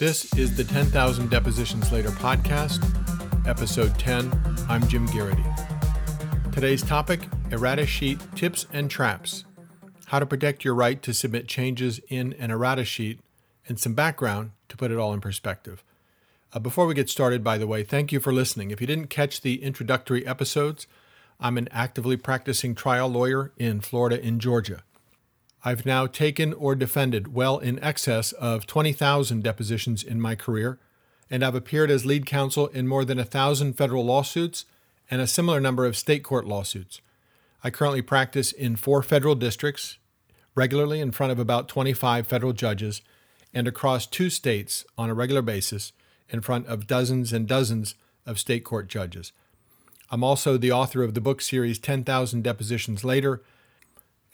This is the 10,000 Depositions Later podcast, episode 10. I'm Jim Garrity. Today's topic errata sheet tips and traps. How to protect your right to submit changes in an errata sheet, and some background to put it all in perspective. Uh, before we get started, by the way, thank you for listening. If you didn't catch the introductory episodes, I'm an actively practicing trial lawyer in Florida and Georgia. I've now taken or defended well in excess of 20,000 depositions in my career, and I've appeared as lead counsel in more than a thousand federal lawsuits and a similar number of state court lawsuits. I currently practice in four federal districts, regularly in front of about 25 federal judges, and across two states on a regular basis in front of dozens and dozens of state court judges. I'm also the author of the book series 10,000 Depositions Later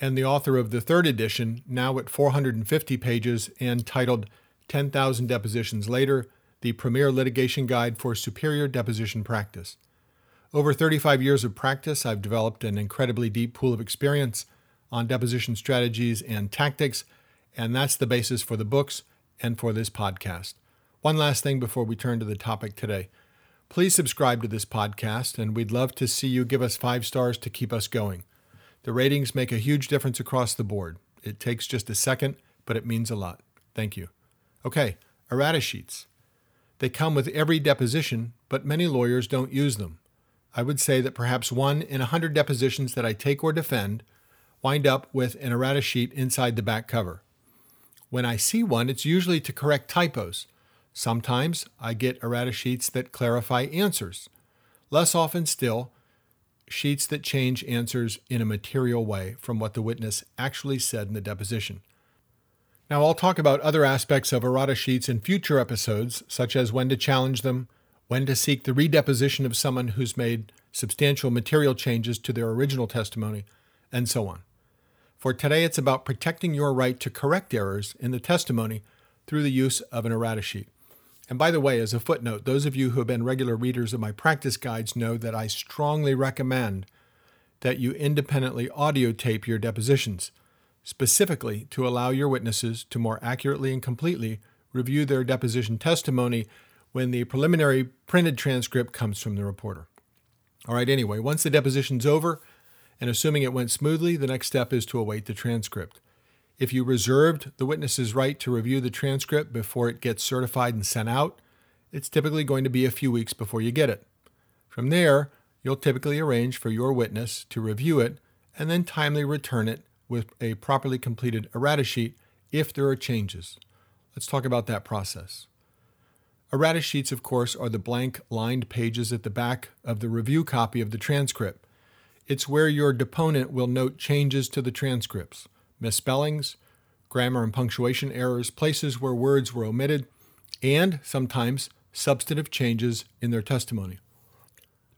and the author of the third edition, now at 450 pages and titled 10,000 Depositions Later The Premier Litigation Guide for Superior Deposition Practice. Over 35 years of practice, I've developed an incredibly deep pool of experience on deposition strategies and tactics, and that's the basis for the books and for this podcast. One last thing before we turn to the topic today. Please subscribe to this podcast, and we'd love to see you give us five stars to keep us going. The ratings make a huge difference across the board. It takes just a second, but it means a lot. Thank you. Okay, errata sheets. They come with every deposition, but many lawyers don't use them. I would say that perhaps one in a hundred depositions that I take or defend wind up with an errata sheet inside the back cover. When I see one, it's usually to correct typos. Sometimes I get errata sheets that clarify answers. Less often still, sheets that change answers in a material way from what the witness actually said in the deposition. Now, I'll talk about other aspects of errata sheets in future episodes, such as when to challenge them, when to seek the redeposition of someone who's made substantial material changes to their original testimony, and so on. For today, it's about protecting your right to correct errors in the testimony through the use of an errata sheet. And by the way, as a footnote, those of you who have been regular readers of my practice guides know that I strongly recommend that you independently audio tape your depositions, specifically to allow your witnesses to more accurately and completely review their deposition testimony when the preliminary printed transcript comes from the reporter. All right, anyway, once the deposition's over, and assuming it went smoothly, the next step is to await the transcript. If you reserved the witness's right to review the transcript before it gets certified and sent out, it's typically going to be a few weeks before you get it. From there, you'll typically arrange for your witness to review it and then timely return it with a properly completed errata sheet if there are changes. Let's talk about that process. Errata sheets, of course, are the blank lined pages at the back of the review copy of the transcript. It's where your deponent will note changes to the transcripts misspellings, grammar and punctuation errors, places where words were omitted, and sometimes substantive changes in their testimony.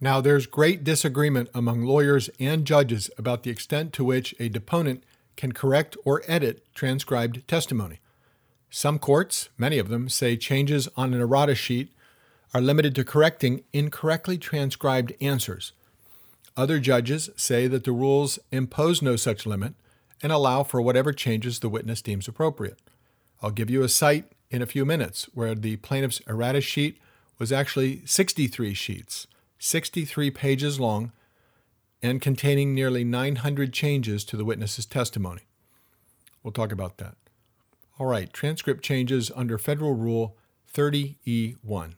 Now, there's great disagreement among lawyers and judges about the extent to which a deponent can correct or edit transcribed testimony. Some courts, many of them, say changes on an errata sheet are limited to correcting incorrectly transcribed answers. Other judges say that the rules impose no such limit and allow for whatever changes the witness deems appropriate. I'll give you a cite in a few minutes where the plaintiff's errata sheet was actually 63 sheets, 63 pages long, and containing nearly 900 changes to the witness's testimony. We'll talk about that. All right, transcript changes under Federal Rule 30E1.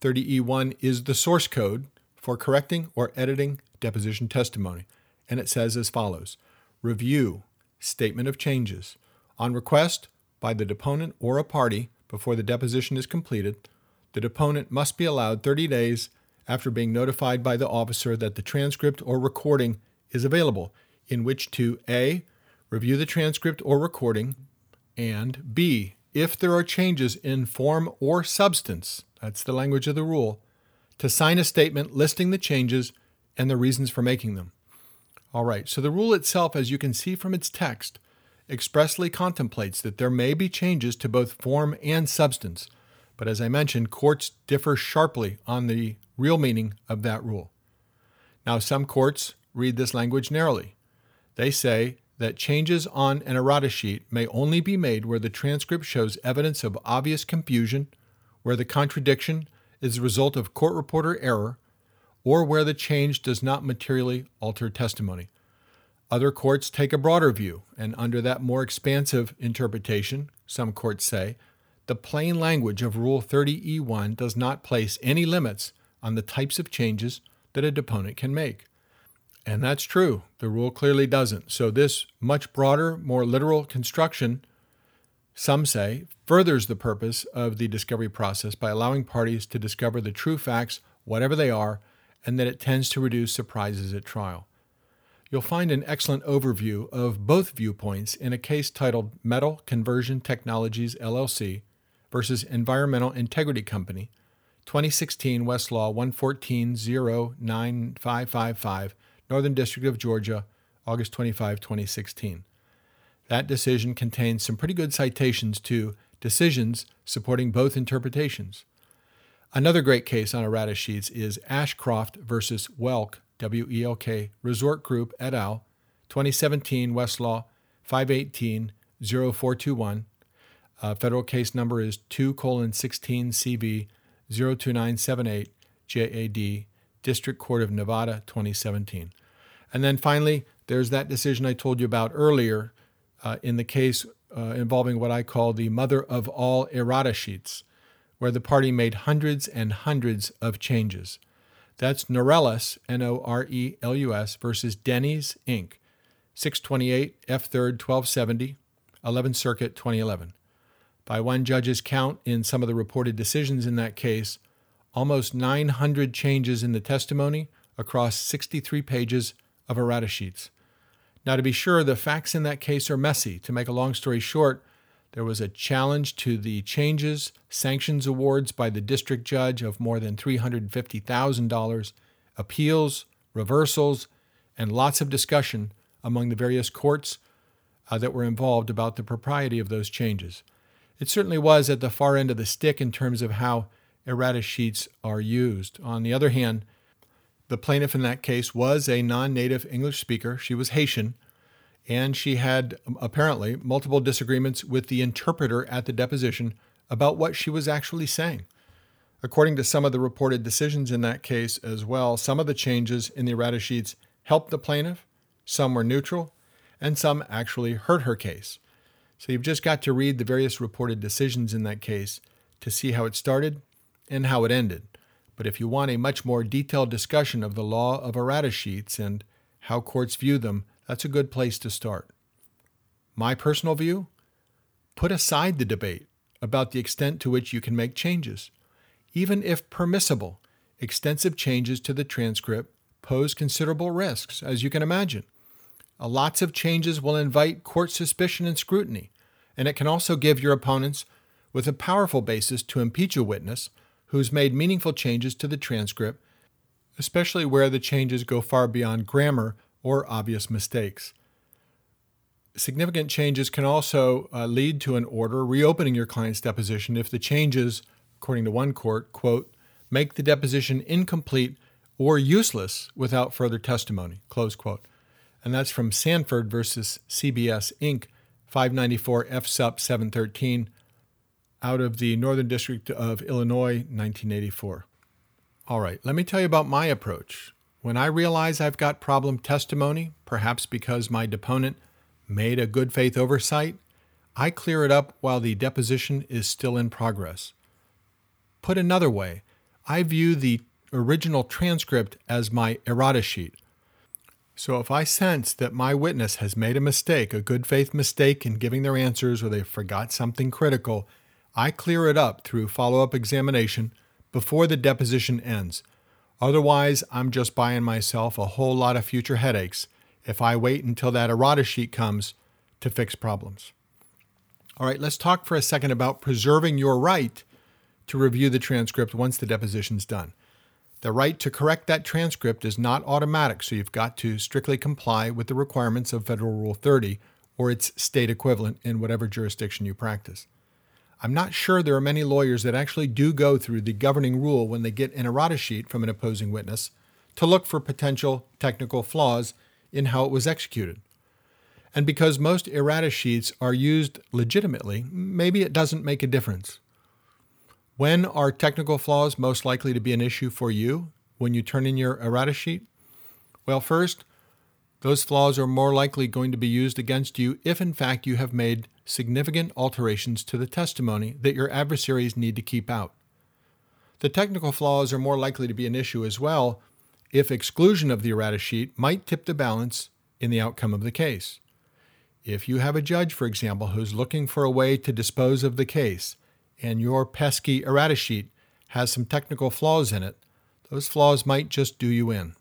30E1 is the source code for correcting or editing deposition testimony, and it says as follows Review statement of changes. On request by the deponent or a party before the deposition is completed, the deponent must be allowed 30 days after being notified by the officer that the transcript or recording is available, in which to A. Review the transcript or recording, and B. If there are changes in form or substance, that's the language of the rule, to sign a statement listing the changes and the reasons for making them. All right, so the rule itself, as you can see from its text, expressly contemplates that there may be changes to both form and substance. But as I mentioned, courts differ sharply on the real meaning of that rule. Now, some courts read this language narrowly. They say that changes on an errata sheet may only be made where the transcript shows evidence of obvious confusion where the contradiction is the result of court reporter error or where the change does not materially alter testimony. Other courts take a broader view, and under that more expansive interpretation, some courts say, the plain language of Rule 30E1 does not place any limits on the types of changes that a deponent can make. And that's true. The rule clearly doesn't. So, this much broader, more literal construction, some say, furthers the purpose of the discovery process by allowing parties to discover the true facts, whatever they are, and that it tends to reduce surprises at trial. You'll find an excellent overview of both viewpoints in a case titled Metal Conversion Technologies LLC versus Environmental Integrity Company, 2016 Westlaw 114-09555, Northern District of Georgia, August 25, 2016. That decision contains some pretty good citations to decisions supporting both interpretations. Another great case on errata sheets is Ashcroft versus Welk, W E L K, Resort Group et al., 2017 Westlaw 518 0421. Uh, federal case number is 2 colon 16 CV 02978 JAD, District Court of Nevada, 2017. And then finally, there's that decision I told you about earlier uh, in the case uh, involving what I call the mother of all errata sheets where the party made hundreds and hundreds of changes. That's Norelus, N O R E L U S, versus Denny's, Inc., 628 F 3rd 1270, 11th Circuit, 2011. By one judge's count, in some of the reported decisions in that case, almost 900 changes in the testimony across 63 pages of errata sheets. Now, to be sure, the facts in that case are messy. To make a long story short, there was a challenge to the changes, sanctions awards by the district judge of more than $350,000, appeals, reversals, and lots of discussion among the various courts uh, that were involved about the propriety of those changes. It certainly was at the far end of the stick in terms of how errata sheets are used. On the other hand, the plaintiff in that case was a non native English speaker. She was Haitian and she had um, apparently multiple disagreements with the interpreter at the deposition about what she was actually saying. According to some of the reported decisions in that case as well, some of the changes in the errata sheets helped the plaintiff, some were neutral, and some actually hurt her case. So you've just got to read the various reported decisions in that case to see how it started and how it ended. But if you want a much more detailed discussion of the law of errata sheets and how courts view them, that's a good place to start. My personal view put aside the debate about the extent to which you can make changes. Even if permissible, extensive changes to the transcript pose considerable risks, as you can imagine. Lots of changes will invite court suspicion and scrutiny, and it can also give your opponents with a powerful basis to impeach a witness who's made meaningful changes to the transcript, especially where the changes go far beyond grammar or obvious mistakes. Significant changes can also uh, lead to an order reopening your client's deposition if the changes, according to one court, quote, make the deposition incomplete or useless without further testimony, close quote. And that's from Sanford versus CBS Inc., 594 F Sup 713, out of the Northern District of Illinois, 1984. All right, let me tell you about my approach. When I realize I've got problem testimony, perhaps because my deponent made a good faith oversight, I clear it up while the deposition is still in progress. Put another way, I view the original transcript as my errata sheet. So if I sense that my witness has made a mistake, a good faith mistake in giving their answers, or they forgot something critical, I clear it up through follow up examination before the deposition ends Otherwise, I'm just buying myself a whole lot of future headaches if I wait until that errata sheet comes to fix problems. All right, let's talk for a second about preserving your right to review the transcript once the deposition's done. The right to correct that transcript is not automatic, so you've got to strictly comply with the requirements of Federal Rule 30 or its state equivalent in whatever jurisdiction you practice. I'm not sure there are many lawyers that actually do go through the governing rule when they get an errata sheet from an opposing witness to look for potential technical flaws in how it was executed. And because most errata sheets are used legitimately, maybe it doesn't make a difference. When are technical flaws most likely to be an issue for you when you turn in your errata sheet? Well, first, those flaws are more likely going to be used against you if, in fact, you have made significant alterations to the testimony that your adversaries need to keep out. The technical flaws are more likely to be an issue as well if exclusion of the errata sheet might tip the balance in the outcome of the case. If you have a judge, for example, who's looking for a way to dispose of the case, and your pesky errata sheet has some technical flaws in it, those flaws might just do you in.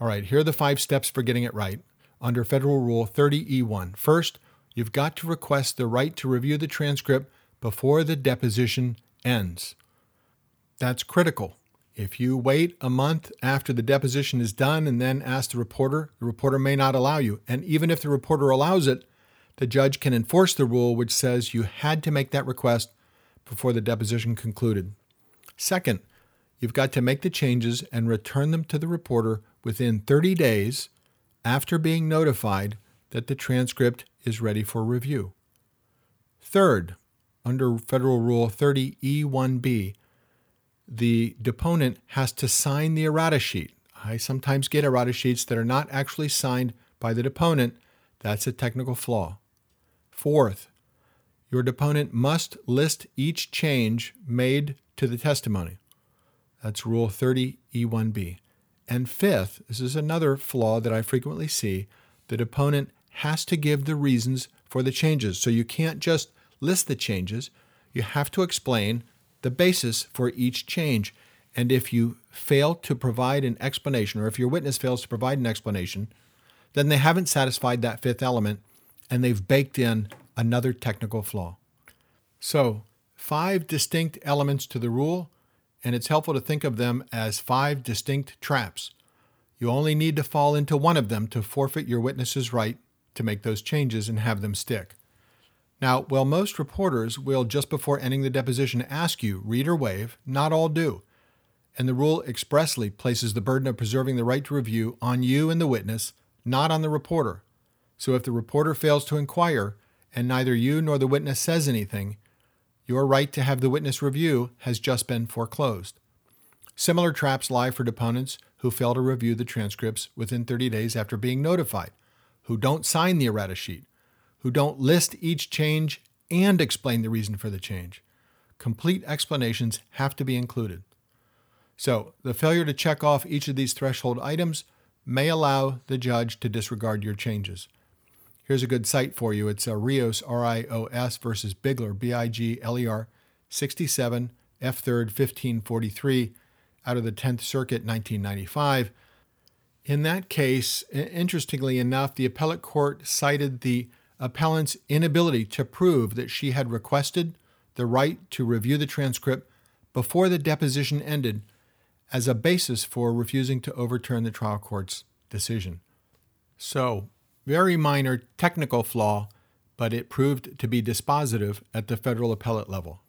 All right, here are the five steps for getting it right under Federal Rule 30E1. First, you've got to request the right to review the transcript before the deposition ends. That's critical. If you wait a month after the deposition is done and then ask the reporter, the reporter may not allow you. And even if the reporter allows it, the judge can enforce the rule which says you had to make that request before the deposition concluded. Second, you've got to make the changes and return them to the reporter within 30 days after being notified that the transcript is ready for review. Third, under Federal Rule 30E1B, the deponent has to sign the errata sheet. I sometimes get errata sheets that are not actually signed by the deponent. That's a technical flaw. Fourth, your deponent must list each change made to the testimony. That's Rule 30E1B. And fifth, this is another flaw that I frequently see the deponent has to give the reasons for the changes. So you can't just list the changes, you have to explain the basis for each change. And if you fail to provide an explanation, or if your witness fails to provide an explanation, then they haven't satisfied that fifth element and they've baked in another technical flaw. So, five distinct elements to the rule, and it's helpful to think of them as five distinct traps. You only need to fall into one of them to forfeit your witness's right to make those changes and have them stick. Now, while most reporters will, just before ending the deposition, ask you, read or waive, not all do. And the rule expressly places the burden of preserving the right to review on you and the witness, not on the reporter. So if the reporter fails to inquire and neither you nor the witness says anything, your right to have the witness review has just been foreclosed. Similar traps lie for deponents who fail to review the transcripts within 30 days after being notified, who don't sign the errata sheet, who don't list each change and explain the reason for the change. Complete explanations have to be included. So, the failure to check off each of these threshold items may allow the judge to disregard your changes. Here's a good cite for you. It's uh, Rios, R I O S, versus Bigler, B I G L E R, 67, F 3rd, 1543, out of the 10th Circuit, 1995. In that case, interestingly enough, the appellate court cited the appellant's inability to prove that she had requested the right to review the transcript before the deposition ended as a basis for refusing to overturn the trial court's decision. So, very minor technical flaw, but it proved to be dispositive at the federal appellate level.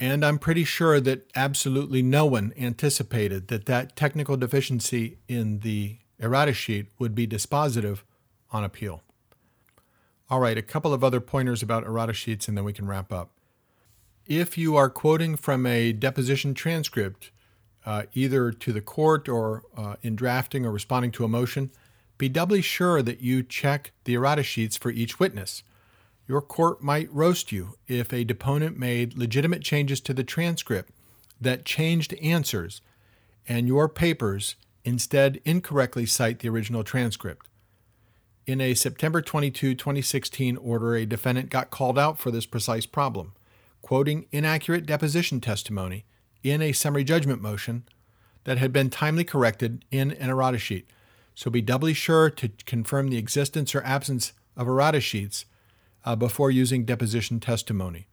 And I'm pretty sure that absolutely no one anticipated that that technical deficiency in the errata sheet would be dispositive on appeal. All right, a couple of other pointers about errata sheets, and then we can wrap up. If you are quoting from a deposition transcript, uh, either to the court or uh, in drafting or responding to a motion, be doubly sure that you check the errata sheets for each witness. Your court might roast you if a deponent made legitimate changes to the transcript that changed answers, and your papers instead incorrectly cite the original transcript. In a September 22, 2016 order, a defendant got called out for this precise problem, quoting inaccurate deposition testimony in a summary judgment motion that had been timely corrected in an errata sheet. So be doubly sure to confirm the existence or absence of errata sheets uh, before using deposition testimony.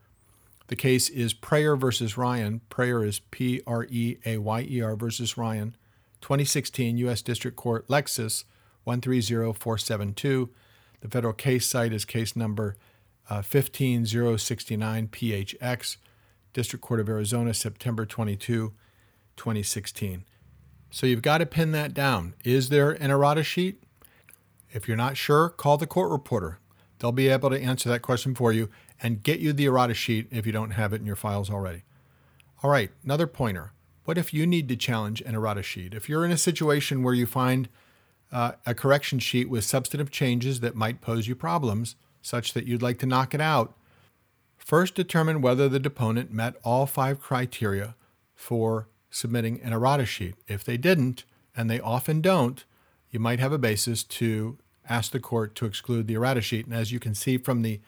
The case is Preayer versus Ryan. Preayer is P R E A Y E R versus Ryan, 2016 U.S. District Court, Lexis 130472. The federal case cite is case number uh, 15069 PHX, District Court of Arizona, September 22, 2016. So you've got to pin that down. Is there an errata sheet? If you're not sure, call the court reporter. They'll be able to answer that question for you and get you the errata sheet if you don't have it in your files already. All right, another pointer. What if you need to challenge an errata sheet? If you're in a situation where you find uh, a correction sheet with substantive changes that might pose you problems, such that you'd like to knock it out, first determine whether the deponent met all five criteria for submitting an errata sheet. If they didn't, and they often don't, you might have a basis to ask the court to exclude the errata sheet. And as you can see from the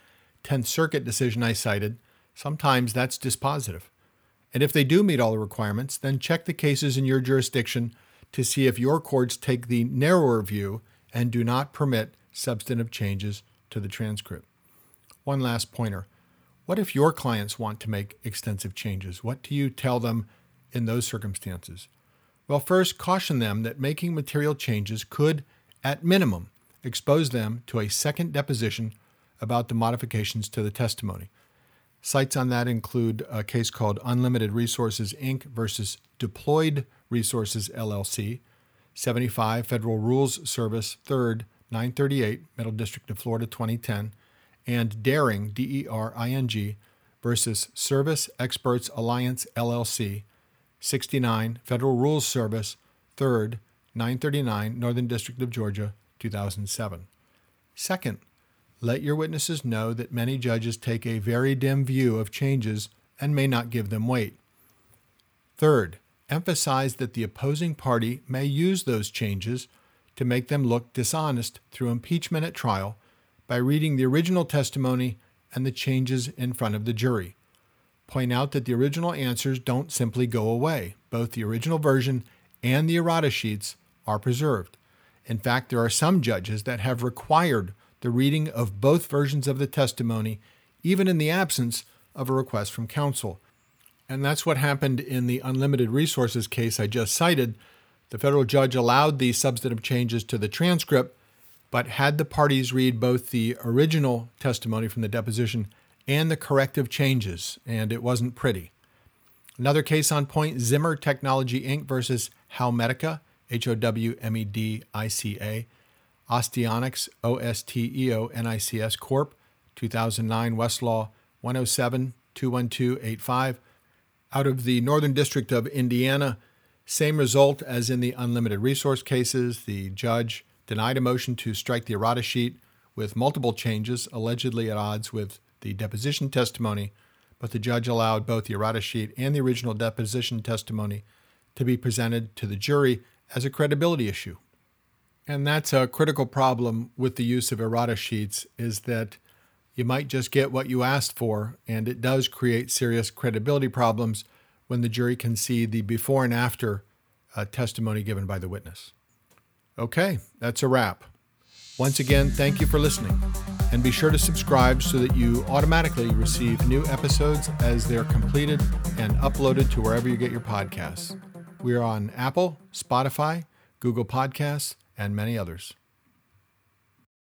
10th Circuit decision I cited, sometimes that's dispositive. And if they do meet all the requirements, then check the cases in your jurisdiction to see if your courts take the narrower view and do not permit substantive changes to the transcript. One last pointer. What if your clients want to make extensive changes? What do you tell them in those circumstances? Well, first, caution them that making material changes could, at minimum, expose them to a second deposition about the modifications to the testimony. Cites on that include a case called Unlimited Resources Inc. versus Deployed Resources LLC, 75 Federal Rules Service, 3rd, 938, Middle District of Florida, 2010, and Dering, D E R I N G, versus Service Experts Alliance LLC, 69 Federal Rules Service, 3rd, 939, Northern District of Georgia, 2007. Second, let your witnesses know that many judges take a very dim view of changes and may not give them weight. Third, emphasize that the opposing party may use those changes to make them look dishonest through impeachment at trial by reading the original testimony and the changes in front of the jury. Point out that the original answers don't simply go away. Both the original version and the errata sheets are preserved. In fact, there are some judges that have required the reading of both versions of the testimony, even in the absence of a request from counsel. And that's what happened in the unlimited resources case I just cited. The federal judge allowed the substantive changes to the transcript, but had the parties read both the original testimony from the deposition and the corrective changes, and it wasn't pretty. Another case on point Zimmer Technology Inc. versus Howmedica, H O W M E D I C A, Osteonics, O S T E O N I C S Corp., 2009 Westlaw 107 21285. Out of the Northern District of Indiana, same result as in the unlimited resource cases. The judge denied a motion to strike the errata sheet with multiple changes allegedly at odds with the deposition testimony, but the judge allowed both the errata sheet and the original deposition testimony to be presented to the jury as a credibility issue. And that's a critical problem with the use of errata sheets is that you might just get what you asked for, and it does create serious credibility problems when the jury can see the before and after uh, testimony given by the witness. Okay, that's a wrap. Once again, thank you for listening. And be sure to subscribe so that you automatically receive new episodes as they're completed and uploaded to wherever you get your podcasts. We are on Apple, Spotify, Google Podcasts, and many others.